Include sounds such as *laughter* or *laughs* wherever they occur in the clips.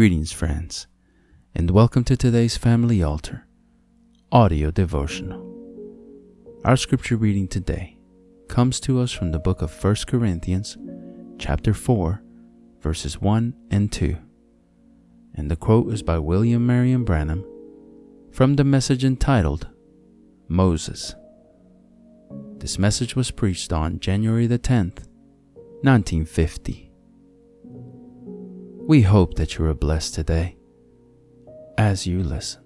Greetings, friends, and welcome to today's Family Altar audio devotional. Our scripture reading today comes to us from the book of 1 Corinthians, chapter 4, verses 1 and 2. And the quote is by William Marion Branham from the message entitled Moses. This message was preached on January the 10th, 1950. We hope that you are blessed today as you listen.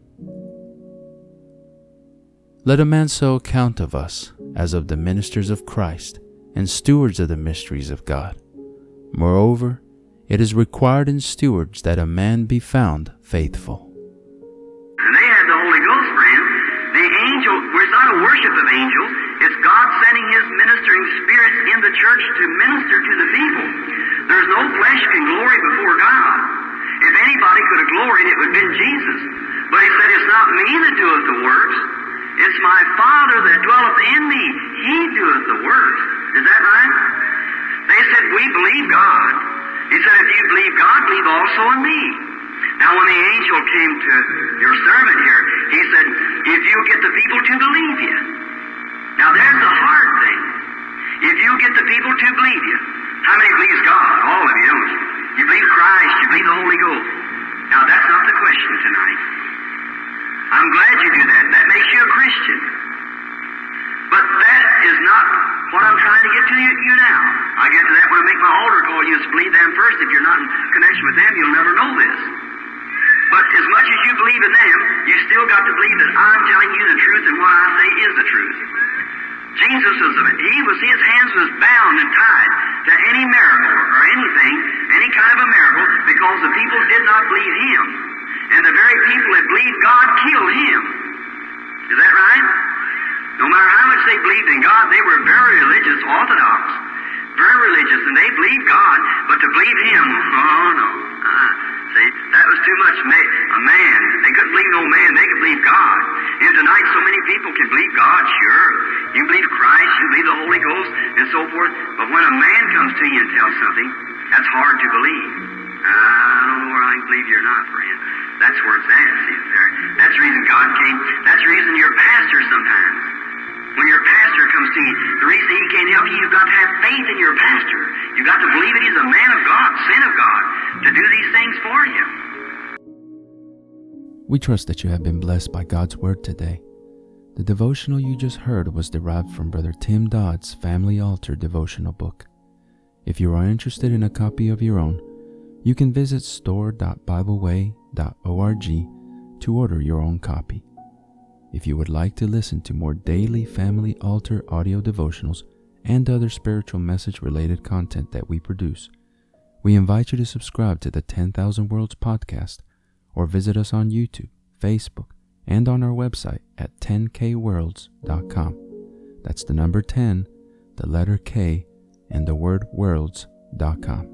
Let a man so account of us as of the ministers of Christ and stewards of the mysteries of God. Moreover, it is required in stewards that a man be found faithful. And they had the Holy Ghost, friend. The angel, well, it's not a worship of angels, it's God sending His ministering spirits in the church to minister to the people. There's no flesh can glory before God. If anybody could have gloried, it would have been Jesus. But He said, It's not me that doeth the works, it's my Father that dwelleth in me. He doeth the works. Is that right? They said, We believe God. He said, If you believe God, believe also in me. Now, when the angel came to your servant here, he said, If you get the people to believe you. Now, there's the hard thing. If you get the people to believe you, how many believes God? All of you, don't you? You believe Christ, you believe the Holy Ghost. Now, that's not the question tonight. I'm glad you do that. That makes you a Christian. But that is not what I'm trying to get to you, you now. I get to that when I make my altar call. You believe them first. If you're not in connection with them, you'll never know this. But as much as you believe in them, you still got to believe that I'm telling you the truth and what I say is the truth. Jesus was, he was, his hands was bound and tied to any miracle or anything, any kind of a miracle, because the people did not believe him. And the very people that believed God killed him. Is that right? No matter how much they believed in God, they were very religious, orthodox, very religious, and they believed God, but to believe him, *laughs* oh no. Uh, see, that was too much ma- a man. They couldn't believe no man, they could believe God. And tonight so many people can believe God, sure. You believe Christ, you believe the Holy Ghost, and so forth. But when a man comes to you and tells something, that's hard to believe. Uh, I don't know where I can believe you or not, friend. That's where it's at, see there. That's the reason God came. That's the reason you're a pastor sometimes. When your pastor comes to you, the reason he can't help you, you've got to have faith in your pastor. You've got to believe that he's a man of God, sent of God, to do these things for you. We trust that you have been blessed by God's Word today. The devotional you just heard was derived from Brother Tim Dodd's Family Altar devotional book. If you are interested in a copy of your own, you can visit store.bibleway.org to order your own copy. If you would like to listen to more daily Family Altar audio devotionals and other spiritual message related content that we produce, we invite you to subscribe to the 10,000 Worlds podcast or visit us on YouTube, Facebook, and on our website at 10kworlds.com. That's the number 10, the letter K, and the word worlds.com.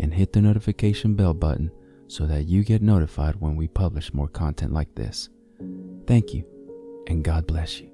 and hit the notification bell button so that you get notified when we publish more content like this. Thank you, and God bless you.